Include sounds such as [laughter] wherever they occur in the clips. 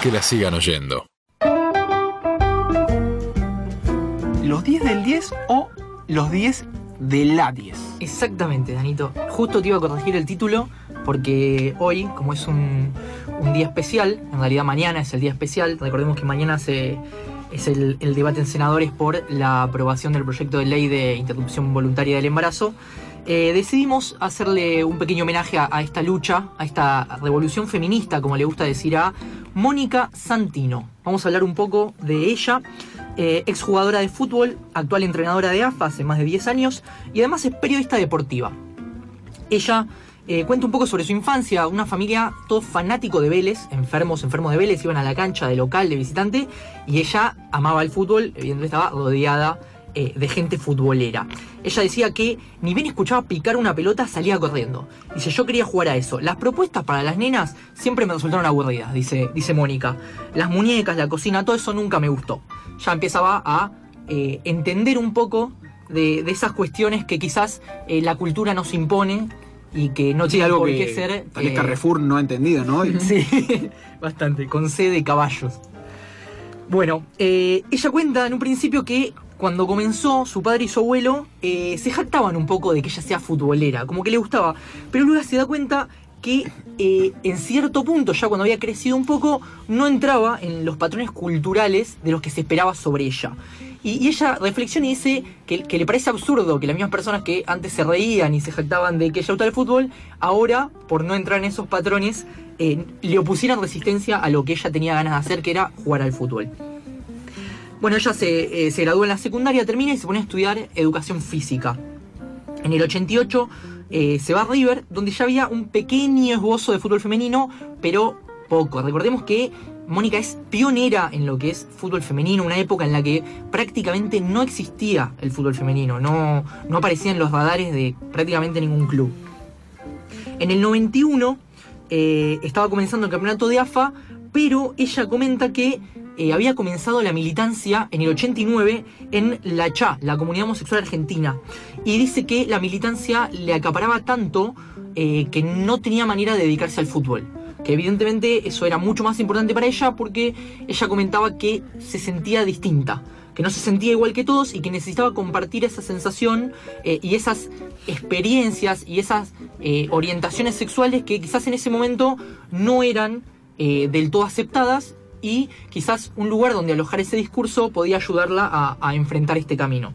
que la sigan oyendo. ¿Los 10 del 10 o los 10 de la 10? Exactamente, Danito. Justo te iba a corregir el título porque hoy, como es un, un día especial, en realidad mañana es el día especial, recordemos que mañana se, es el, el debate en senadores por la aprobación del proyecto de ley de interrupción voluntaria del embarazo. Eh, decidimos hacerle un pequeño homenaje a, esta lucha, a esta revolución feminista, como le gusta decir a Mónica Santino. Vamos a hablar un poco de ella, eh, exjugadora de fútbol, actual entrenadora de AFA hace más de 10 años y además es periodista deportiva. Ella eh, cuenta un poco sobre su infancia, una familia todo fanático de Vélez, enfermos, enfermos de Vélez, iban a la cancha de local, de visitante, y ella amaba el fútbol, evidentemente estaba rodeada eh, de gente futbolera. Ella decía que ni bien escuchaba picar una pelota salía corriendo. Dice, yo quería jugar a eso. Las propuestas para las nenas siempre me resultaron aburridas, dice, dice Mónica. Las muñecas, la cocina, todo eso nunca me gustó. Ya empezaba a eh, entender un poco de, de esas cuestiones que quizás eh, la cultura nos impone y que no Sí, tiene algo por que qué ser. tal vez eh, Carrefour no ha entendido, ¿no? [laughs] Sí, bastante, con C de caballos. Bueno, eh, ella cuenta en un principio que cuando comenzó, su padre y su abuelo eh, se jactaban un poco de que ella sea futbolera, como que le gustaba, pero luego se da cuenta que eh, en cierto punto, ya cuando había crecido un poco, no entraba en los patrones culturales de los que se esperaba sobre ella. Y, ella reflexiona y dice que, que le parece absurdo que las mismas personas que antes se reían y se jactaban de que ella gustaba el fútbol, ahora, por no entrar en esos patrones, eh, le opusieran resistencia a lo que ella tenía ganas de hacer, que era jugar al fútbol. Bueno, ella se, eh, se graduó en la secundaria, termina y se pone a estudiar educación física. En el 88 eh, se va a River, donde ya había un pequeño esbozo de fútbol femenino, pero poco. Recordemos que Mónica es pionera en lo que es fútbol femenino, una época en la que prácticamente no existía el fútbol femenino, no, no aparecía en los radares de prácticamente ningún club. En el 91 eh, estaba comenzando el campeonato de AFA, pero ella comenta que eh, había comenzado la militancia en el 89 en la CHA, la Comunidad Homosexual Argentina. Y dice que la militancia le acaparaba tanto eh, que no tenía manera de dedicarse al fútbol. Que evidentemente eso era mucho más importante para ella porque ella comentaba que se sentía distinta, que no se sentía igual que todos y que necesitaba compartir esa sensación eh, y esas experiencias y esas orientaciones sexuales que quizás en ese momento no eran eh, del todo aceptadas y quizás un lugar donde alojar ese discurso podía ayudarla a, enfrentar este camino.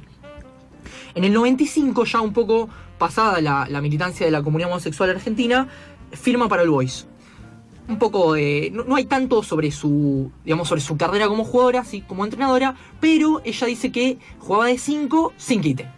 En el 95, ya un poco pasada la, militancia de la comunidad homosexual argentina, firma para el Boys. Un poco de. No, hay tanto sobre su. digamos, sobre su carrera como jugadora, así como entrenadora, pero ella dice que jugaba de 5 sin quite.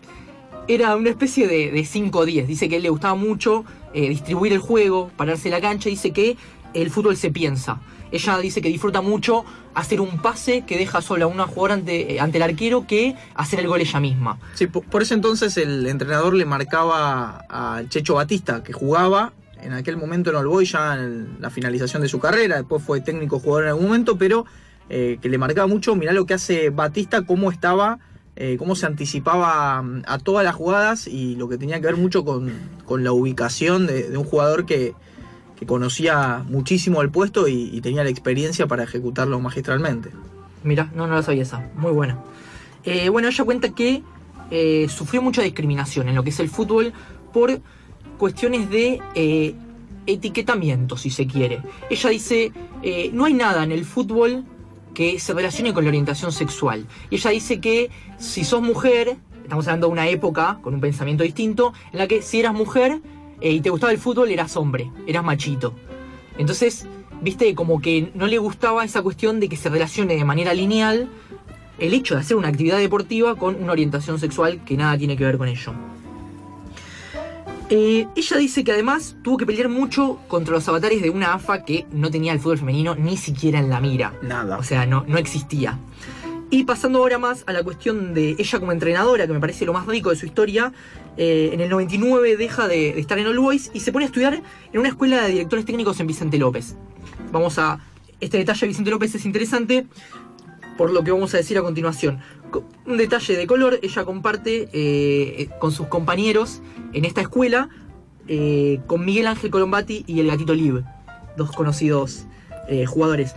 Era una especie de, de 5-10. Dice que él le gustaba mucho eh, distribuir el juego, pararse la cancha. Dice que el fútbol se piensa. Ella dice que disfruta mucho hacer un pase que deja sola a una jugadora ante, eh, ante el arquero que hacer el gol ella misma. Sí, por, ese entonces el entrenador le marcaba a Checho Batista, que jugaba en aquel momento en All Boys ya en la finalización de su carrera, después fue técnico jugador en algún momento, pero eh, que le marcaba mucho, mirá lo que hace Batista, cómo estaba, eh, cómo se anticipaba mm, a todas las jugadas y lo que tenía que ver mucho con, con la ubicación de un jugador que, que conocía muchísimo el puesto y, tenía la experiencia para ejecutarlo magistralmente. Mira, no, no la sabía esa. Muy buena. Eh, bueno, ella cuenta que eh, sufrió mucha discriminación en lo que es el fútbol por cuestiones de eh, etiquetamiento, si se quiere. Ella dice, no hay nada en el fútbol que se relacione con la orientación sexual. Y ella dice que si sos mujer, estamos hablando de una época con un pensamiento distinto, en la que si eras mujer eh, y te gustaba el fútbol, eras hombre, eras machito. Entonces, viste, como que no le gustaba esa cuestión de que se relacione de manera lineal el hecho de hacer una actividad deportiva con una orientación sexual que nada tiene que ver con ello. Eh, ella dice que además tuvo que pelear mucho contra los avatares de una AFA que no tenía el fútbol femenino ni siquiera en la mira. Nada. O sea, no, no existía. Y pasando ahora más a la cuestión de ella como entrenadora, que me parece lo más rico de su historia, eh, en el 99 deja de, estar en All Boys y se pone a estudiar en una escuela de directores técnicos en Vicente López. Vamos a... Este detalle de Vicente López es interesante por lo que vamos a decir a continuación. Co- Un detalle de color, ella comparte eh, con sus compañeros en esta escuela eh, con Miguel Ángel Colombati y el gatito Lib, dos conocidos eh, jugadores.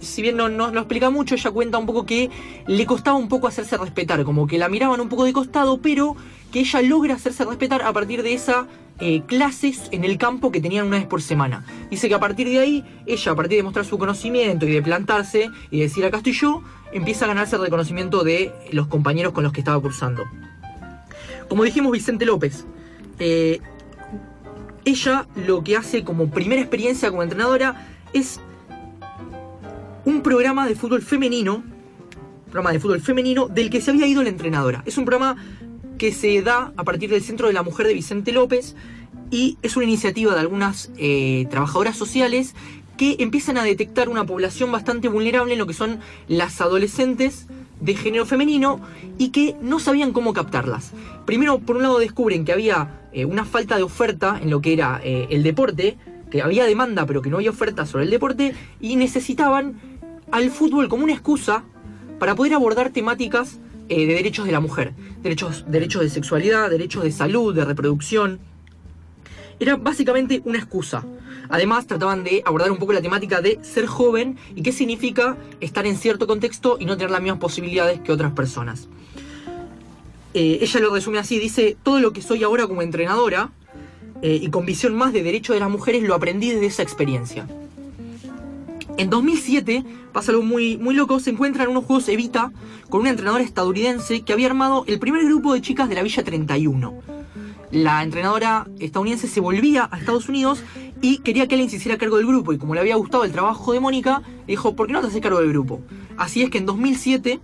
Si bien no nos lo explica mucho, ella cuenta un poco que le costaba un poco hacerse respetar, como que la miraban un poco de costado, pero que ella logra hacerse respetar a partir de esas eh, clases en el campo que tenían una vez por semana. Dice que a partir de ahí, ella, a partir de mostrar su conocimiento y de plantarse y decir acá estoy yo, empieza a ganarse el reconocimiento de los compañeros con los que estaba cursando. Como dijimos, Vicente López. eh, ella lo que hace como primera experiencia como entrenadora es un programa de fútbol femenino, programa de fútbol femenino del que se había ido la entrenadora. Es un programa que se da a partir del Centro de la Mujer de Vicente López y es una iniciativa de algunas eh, trabajadoras sociales que empiezan a detectar una población bastante vulnerable en lo que son las adolescentes de género femenino y que no sabían cómo captarlas. Primero, por un lado, descubren que había eh, una falta de oferta en lo que era eh, el deporte, que había demanda pero que no había oferta sobre el deporte y necesitaban al fútbol como una excusa para poder abordar temáticas eh, de derechos de la mujer, derechos, derechos de sexualidad, derechos de salud, de reproducción. Era básicamente una excusa. Además, trataban de abordar un poco la temática de ser joven y qué significa estar en cierto contexto y no tener las mismas posibilidades que otras personas. Eh, ella lo resume así, dice, todo lo que soy ahora como entrenadora eh, y con visión más de derecho de las mujeres lo aprendí desde esa experiencia. En 2007 pasa algo muy, muy loco, se encuentra en unos juegos Evita con una entrenadora estadounidense que había armado el primer grupo de chicas de la Villa 31. La entrenadora estadounidense se volvía a Estados Unidos y quería que alguien se hiciera cargo del grupo y como le había gustado el trabajo de Mónica, dijo, ¿por qué no te haces cargo del grupo? Así es que en 2007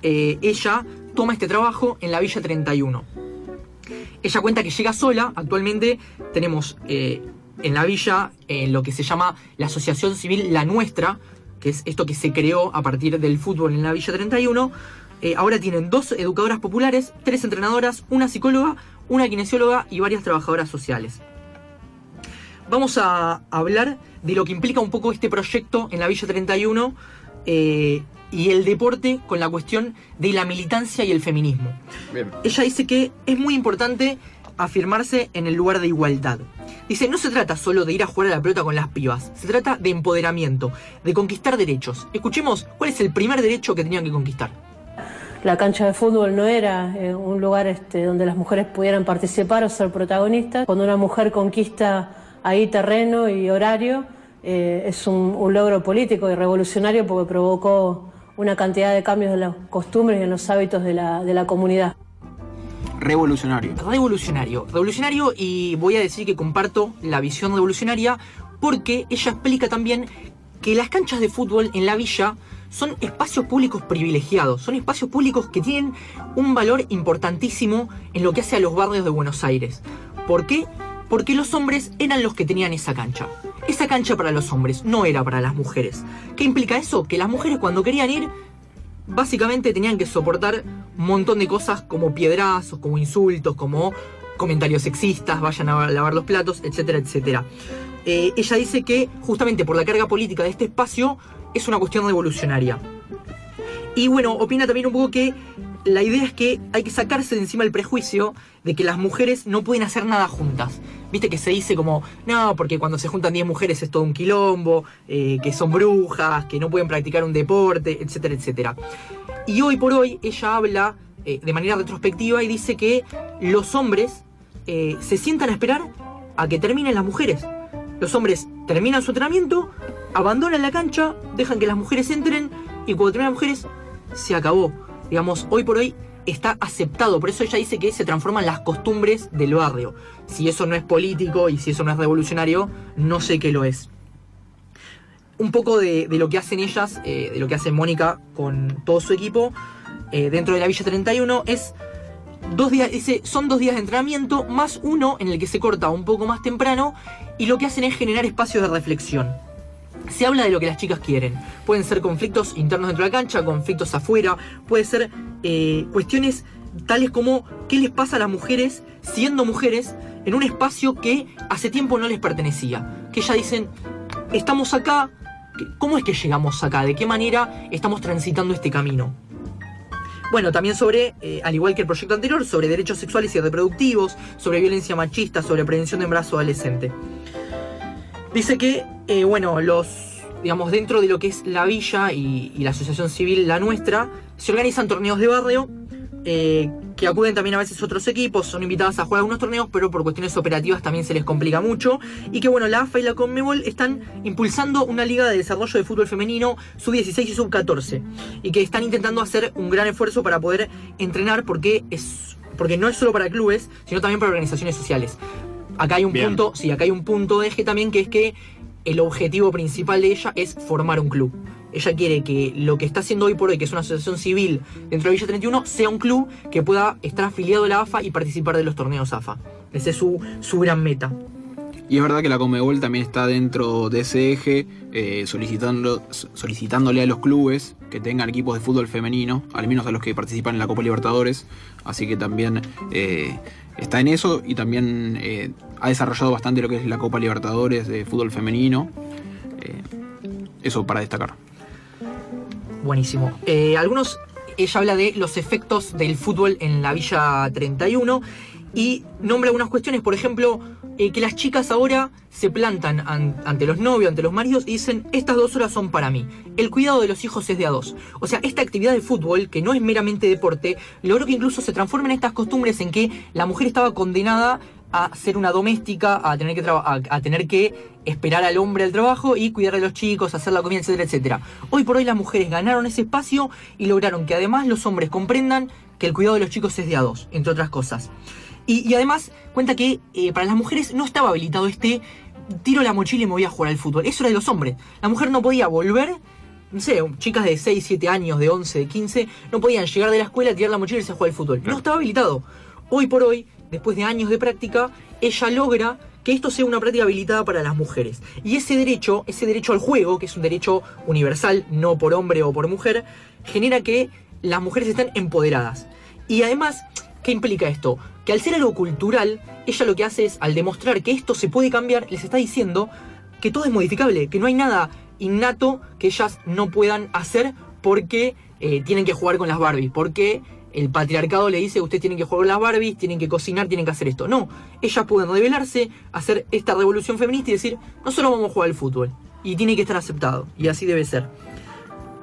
eh, ella toma este trabajo en la Villa 31. Ella cuenta que llega sola, actualmente tenemos eh, en la villa eh, lo que se llama la Asociación Civil La Nuestra, que es esto que se creó a partir del fútbol en la Villa 31. Eh, ahora tienen dos educadoras populares, tres entrenadoras, una psicóloga, una kinesióloga y varias trabajadoras sociales. Vamos a hablar de lo que implica un poco este proyecto en la Villa 31 eh, y el deporte con la cuestión de la militancia y el feminismo. Bien. Ella dice que es muy importante afirmarse en el lugar de igualdad. Dice, no se trata solo de ir a jugar a la pelota con las pibas, se trata de empoderamiento, de conquistar derechos. Escuchemos cuál es el primer derecho que tenían que conquistar. La cancha de fútbol no era eh, un lugar este, donde las mujeres pudieran participar o ser protagonistas. Cuando una mujer conquista ahí terreno y horario, eh, es un, logro político y revolucionario porque provocó una cantidad de cambios en las costumbres y en los hábitos de la comunidad. Revolucionario. Revolucionario. Revolucionario y voy a decir que comparto la visión revolucionaria porque ella explica también que las canchas de fútbol en la villa son espacios públicos privilegiados, son espacios públicos que tienen un valor importantísimo en lo que hace a los barrios de Buenos Aires. ¿Por qué? Porque los hombres eran los que tenían esa cancha. Esa cancha para los hombres, no era para las mujeres. ¿Qué implica eso? Que las mujeres cuando querían ir, básicamente tenían que soportar un montón de cosas como piedrazos, como insultos, como comentarios sexistas, vayan a lavar los platos, etcétera, etcétera. Eh, ella dice que justamente por la carga política de este espacio es una cuestión revolucionaria. Y bueno, opina también un poco que la idea es que hay que sacarse de encima el prejuicio de que las mujeres no pueden hacer nada juntas. Viste que se dice como, no, porque cuando se juntan 10 mujeres es todo un quilombo, eh, que son brujas, que no pueden practicar un deporte, etcétera, etcétera. Y hoy por hoy ella habla eh, de manera retrospectiva y dice que los hombres eh, se sientan a esperar a que terminen las mujeres. Los hombres terminan su entrenamiento, abandonan la cancha, dejan que las mujeres entren y cuando terminan las mujeres, se acabó. Digamos, hoy por hoy está aceptado. Por eso ella dice que se transforman las costumbres del barrio. Si eso no es político y si eso no es revolucionario, no sé qué lo es. Un poco de, lo que hacen ellas, eh, de lo que hace Mónica con todo su equipo eh, dentro de la Villa 31 es dos días, dice, son dos días de entrenamiento más uno en el que se corta un poco más temprano y lo que hacen es generar espacios de reflexión. Se habla de lo que las chicas quieren. Pueden ser conflictos internos dentro de la cancha, conflictos afuera, puede ser eh, cuestiones tales como qué les pasa a las mujeres siendo mujeres en un espacio que hace tiempo no les pertenecía. Que ellas dicen, estamos acá, ¿cómo es que llegamos acá? ¿De qué manera estamos transitando este camino? Bueno, también sobre, eh, al igual que el proyecto anterior, sobre derechos sexuales y reproductivos, sobre violencia machista, sobre prevención de embarazo adolescente. Dice que, eh, bueno, los, digamos, dentro de lo que es la villa y, la asociación civil, la nuestra, se organizan torneos de barrio eh, que acuden también a veces otros equipos, son invitadas a jugar algunos torneos, pero por cuestiones operativas también se les complica mucho. Y que bueno, la AFA y la Conmebol están impulsando una liga de desarrollo de fútbol femenino sub-16 y sub-14. Y que están intentando hacer un gran esfuerzo para poder entrenar porque, es, porque no es solo para clubes, sino también para organizaciones sociales. Acá hay un Bien. punto, sí, acá hay un punto de eje también que es que el objetivo principal de ella es formar un club. Ella quiere que lo que está haciendo hoy por hoy, que es una asociación civil dentro de Villa 31, sea un club que pueda estar afiliado a la AFA y participar de los torneos AFA. Esa es su, su gran meta. Y es verdad que la Comebol también está dentro de ese eje, eh, solicitando, solicitándole a los clubes que tengan equipos de fútbol femenino, al menos a los que participan en la Copa Libertadores. Así que también eh, está en eso y también eh, ha desarrollado bastante lo que es la Copa Libertadores de fútbol femenino. Eso para destacar. Buenísimo. Algunos, ella habla de los efectos del fútbol en la Villa 31 y nombra algunas cuestiones, por ejemplo, eh, que las chicas ahora se plantan an- ante los novios, ante los maridos y dicen, estas dos horas son para mí. El cuidado de los hijos es de a dos. O sea, esta actividad de fútbol, que no es meramente deporte, logró que incluso se transformen estas costumbres en que la mujer estaba condenada a ser una doméstica, a tener que, a, a tener que esperar al hombre al trabajo y cuidar a los chicos, hacer la comida, etcétera, etcétera. Hoy por hoy las mujeres ganaron ese espacio y lograron que además los hombres comprendan que el cuidado de los chicos es de a dos, entre otras cosas. Y, y además cuenta que eh, para las mujeres no estaba habilitado este tiro la mochila y me voy a jugar al fútbol. Eso era de los hombres. La mujer no podía volver, no sé, chicas de 6, 7 años, de 11, de 15, no podían llegar de la escuela, tirar la mochila y irse a jugar al fútbol. No estaba habilitado. Hoy por hoy, después de años de práctica, ella logra que esto sea una práctica habilitada para las mujeres. Y ese derecho, ese derecho al juego, que es un derecho universal, no por hombre o por mujer, genera que las mujeres estén empoderadas. Y además, ¿qué implica esto? Que al ser algo cultural, ella lo que hace es, al demostrar que esto se puede cambiar, les está diciendo que todo es modificable, que no hay nada innato que ellas no puedan hacer porque eh, tienen que jugar con las Barbies, porque el patriarcado le dice ustedes tienen que jugar con las Barbies, tienen que cocinar, tienen que hacer esto. No, ellas pueden rebelarse, hacer esta revolución feminista y decir, nosotros vamos a jugar al fútbol. Y tiene que estar aceptado, y así debe ser.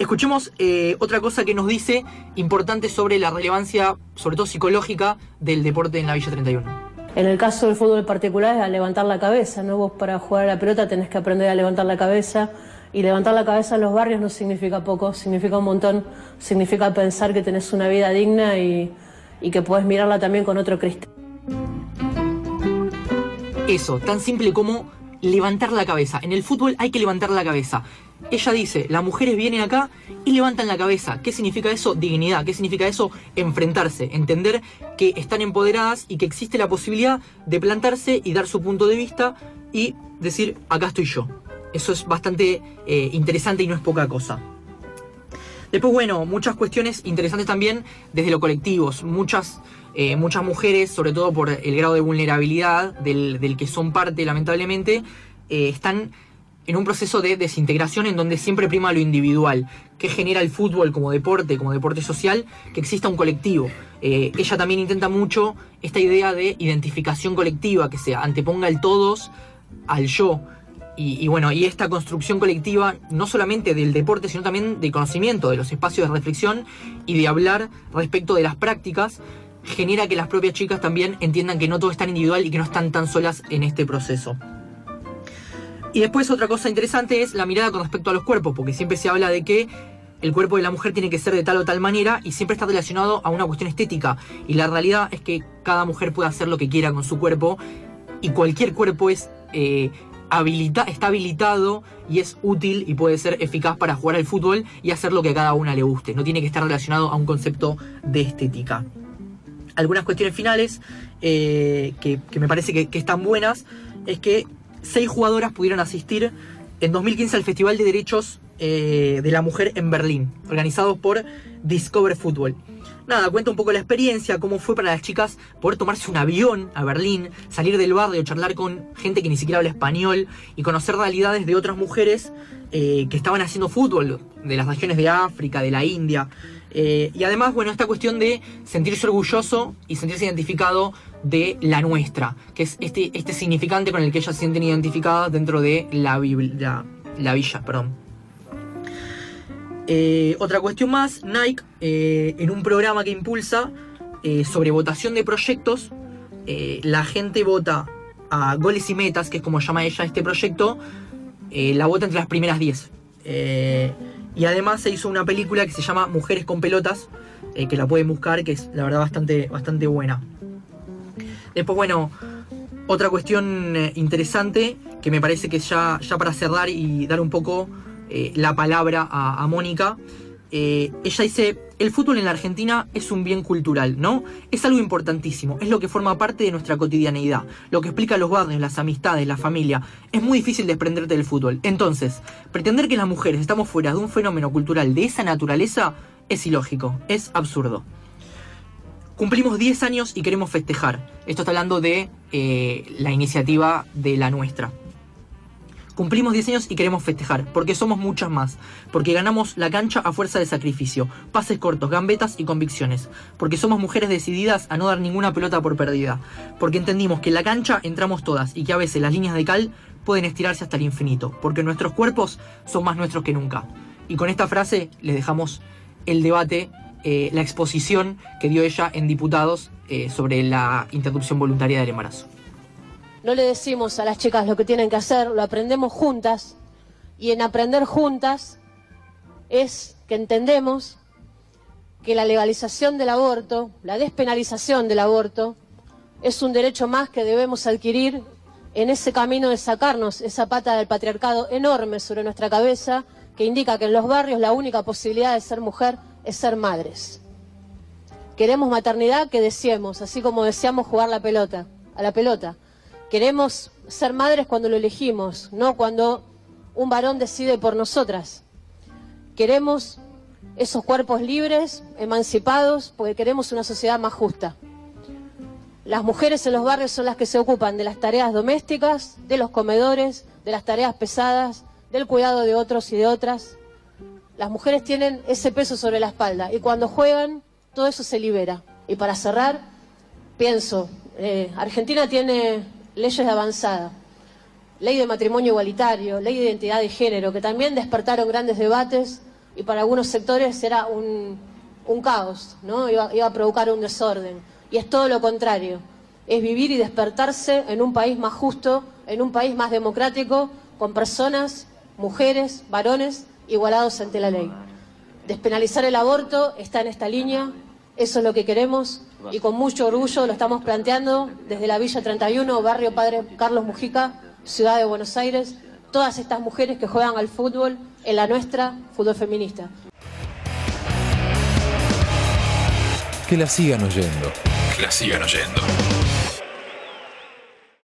Escuchemos eh, otra cosa que nos dice importante sobre la relevancia, sobre todo psicológica, del deporte en la Villa 31. En el caso del fútbol particular es a levantar la cabeza, ¿no? Vos para jugar a la pelota tenés que aprender a levantar la cabeza y levantar la cabeza en los barrios no significa poco, significa un montón, significa pensar que tenés una vida digna y, y que podés mirarla también con otro cristal. Eso, tan simple como levantar la cabeza. En el fútbol hay que levantar la cabeza. Ella dice, las mujeres vienen acá y levantan la cabeza. ¿Qué significa eso? Dignidad. ¿Qué significa eso? Enfrentarse. Entender que están empoderadas y que existe la posibilidad de plantarse y dar su punto de vista y decir, acá estoy yo. Eso es bastante eh, interesante y no es poca cosa. Después, bueno, muchas cuestiones interesantes también desde lo colectivo. Muchas, eh, muchas mujeres, sobre todo por el grado de vulnerabilidad del, del que son parte, lamentablemente, eh, están en un proceso de desintegración en donde siempre prima lo individual, que genera el fútbol como deporte, como deporte social, que exista un colectivo. Eh, ella también intenta mucho esta idea de identificación colectiva, que se anteponga el todos al yo. Y, y bueno, y esta construcción colectiva, no solamente del deporte, sino también del conocimiento, de los espacios de reflexión y de hablar respecto de las prácticas, genera que las propias chicas también entiendan que no todo es tan individual y que no están tan solas en este proceso. Y después otra cosa interesante es la mirada con respecto a los cuerpos, porque siempre se habla de que el cuerpo de la mujer tiene que ser de tal o tal manera y siempre está relacionado a una cuestión estética. Y la realidad es que cada mujer puede hacer lo que quiera con su cuerpo y cualquier cuerpo es eh, habilita está habilitado y es útil y puede ser eficaz para jugar al fútbol y hacer lo que a cada una le guste. No tiene que estar relacionado a un concepto de estética. Algunas cuestiones finales eh, que, me parece que, que están buenas es que seis jugadoras pudieron asistir en 2015 al Festival de Derechos eh, de la Mujer en Berlín, organizado por Discover Football. Nada, cuenta un poco la experiencia, cómo fue para las chicas poder tomarse un avión a Berlín, salir del barrio, charlar con gente que ni siquiera habla español y conocer realidades de otras mujeres eh, que estaban haciendo fútbol, de las regiones de África, de la India. Eh, y además, bueno, esta cuestión de sentirse orgulloso y sentirse identificado de la nuestra, que es este, este significante con el que ellas se sienten identificadas dentro de la, la villa, perdón. Eh, otra cuestión más, Nike, eh, en un programa que impulsa eh, sobre votación de proyectos, la gente vota a goles y metas, que es como llama ella este proyecto, la vota entre las primeras 10. Eh, y además se hizo una película que se llama Mujeres con Pelotas, que la pueden buscar, que es la verdad bastante, bastante buena. Después, bueno, otra cuestión interesante, que me parece que ya, ya para cerrar y dar un poco eh, la palabra a, Mónica, eh, ella dice, el fútbol en la Argentina es un bien cultural, ¿no? Es algo importantísimo, es lo que forma parte de nuestra cotidianeidad, lo que explica los barrios, las amistades, la familia. Es muy difícil desprenderte del fútbol. Entonces, pretender que las mujeres estamos fuera de un fenómeno cultural de esa naturaleza es ilógico, es absurdo. Cumplimos 10 años y queremos festejar. Esto está hablando de eh, la iniciativa de la nuestra. Cumplimos 10 años y queremos festejar, porque somos muchas más, porque ganamos la cancha a fuerza de sacrificio, pases cortos, gambetas y convicciones, porque somos mujeres decididas a no dar ninguna pelota por perdida, porque entendimos que en la cancha entramos todas y que a veces las líneas de cal pueden estirarse hasta el infinito, porque nuestros cuerpos son más nuestros que nunca. Y con esta frase les dejamos el debate, eh, la exposición que dio ella en diputados eh, sobre la interrupción voluntaria del embarazo. No le decimos a las chicas lo que tienen que hacer, lo aprendemos juntas y en aprender juntas es que entendemos que la legalización del aborto, la despenalización del aborto, es un derecho más que debemos adquirir en ese camino de sacarnos esa pata del patriarcado enorme sobre nuestra cabeza que indica que en los barrios la única posibilidad de ser mujer es ser madres. Queremos maternidad que deseemos, así como deseamos jugar la pelota, a la pelota. Queremos ser madres cuando lo elegimos, no cuando un varón decide por nosotras. Queremos esos cuerpos libres, emancipados, porque queremos una sociedad más justa. Las mujeres en los barrios son las que se ocupan de las tareas domésticas, de los comedores, de las tareas pesadas, del cuidado de otros y de otras. Las mujeres tienen ese peso sobre la espalda y cuando juegan todo eso se libera. Y para cerrar, pienso, eh, Argentina tiene leyes de avanzada, ley de matrimonio igualitario, ley de identidad de género, que también despertaron grandes debates y para algunos sectores era un, un caos, ¿no? Iba, iba a provocar un desorden. Y es todo lo contrario, es vivir y despertarse en un país más justo, en un país más democrático, con personas, mujeres, varones, igualados ante la ley. Despenalizar el aborto está en esta línea, eso es lo que queremos y con mucho orgullo lo estamos planteando desde la Villa 31, barrio Padre Carlos Mujica, ciudad de Buenos Aires, todas estas mujeres que juegan al fútbol en la nuestra fútbol feminista. Que la sigan oyendo. Que la sigan oyendo.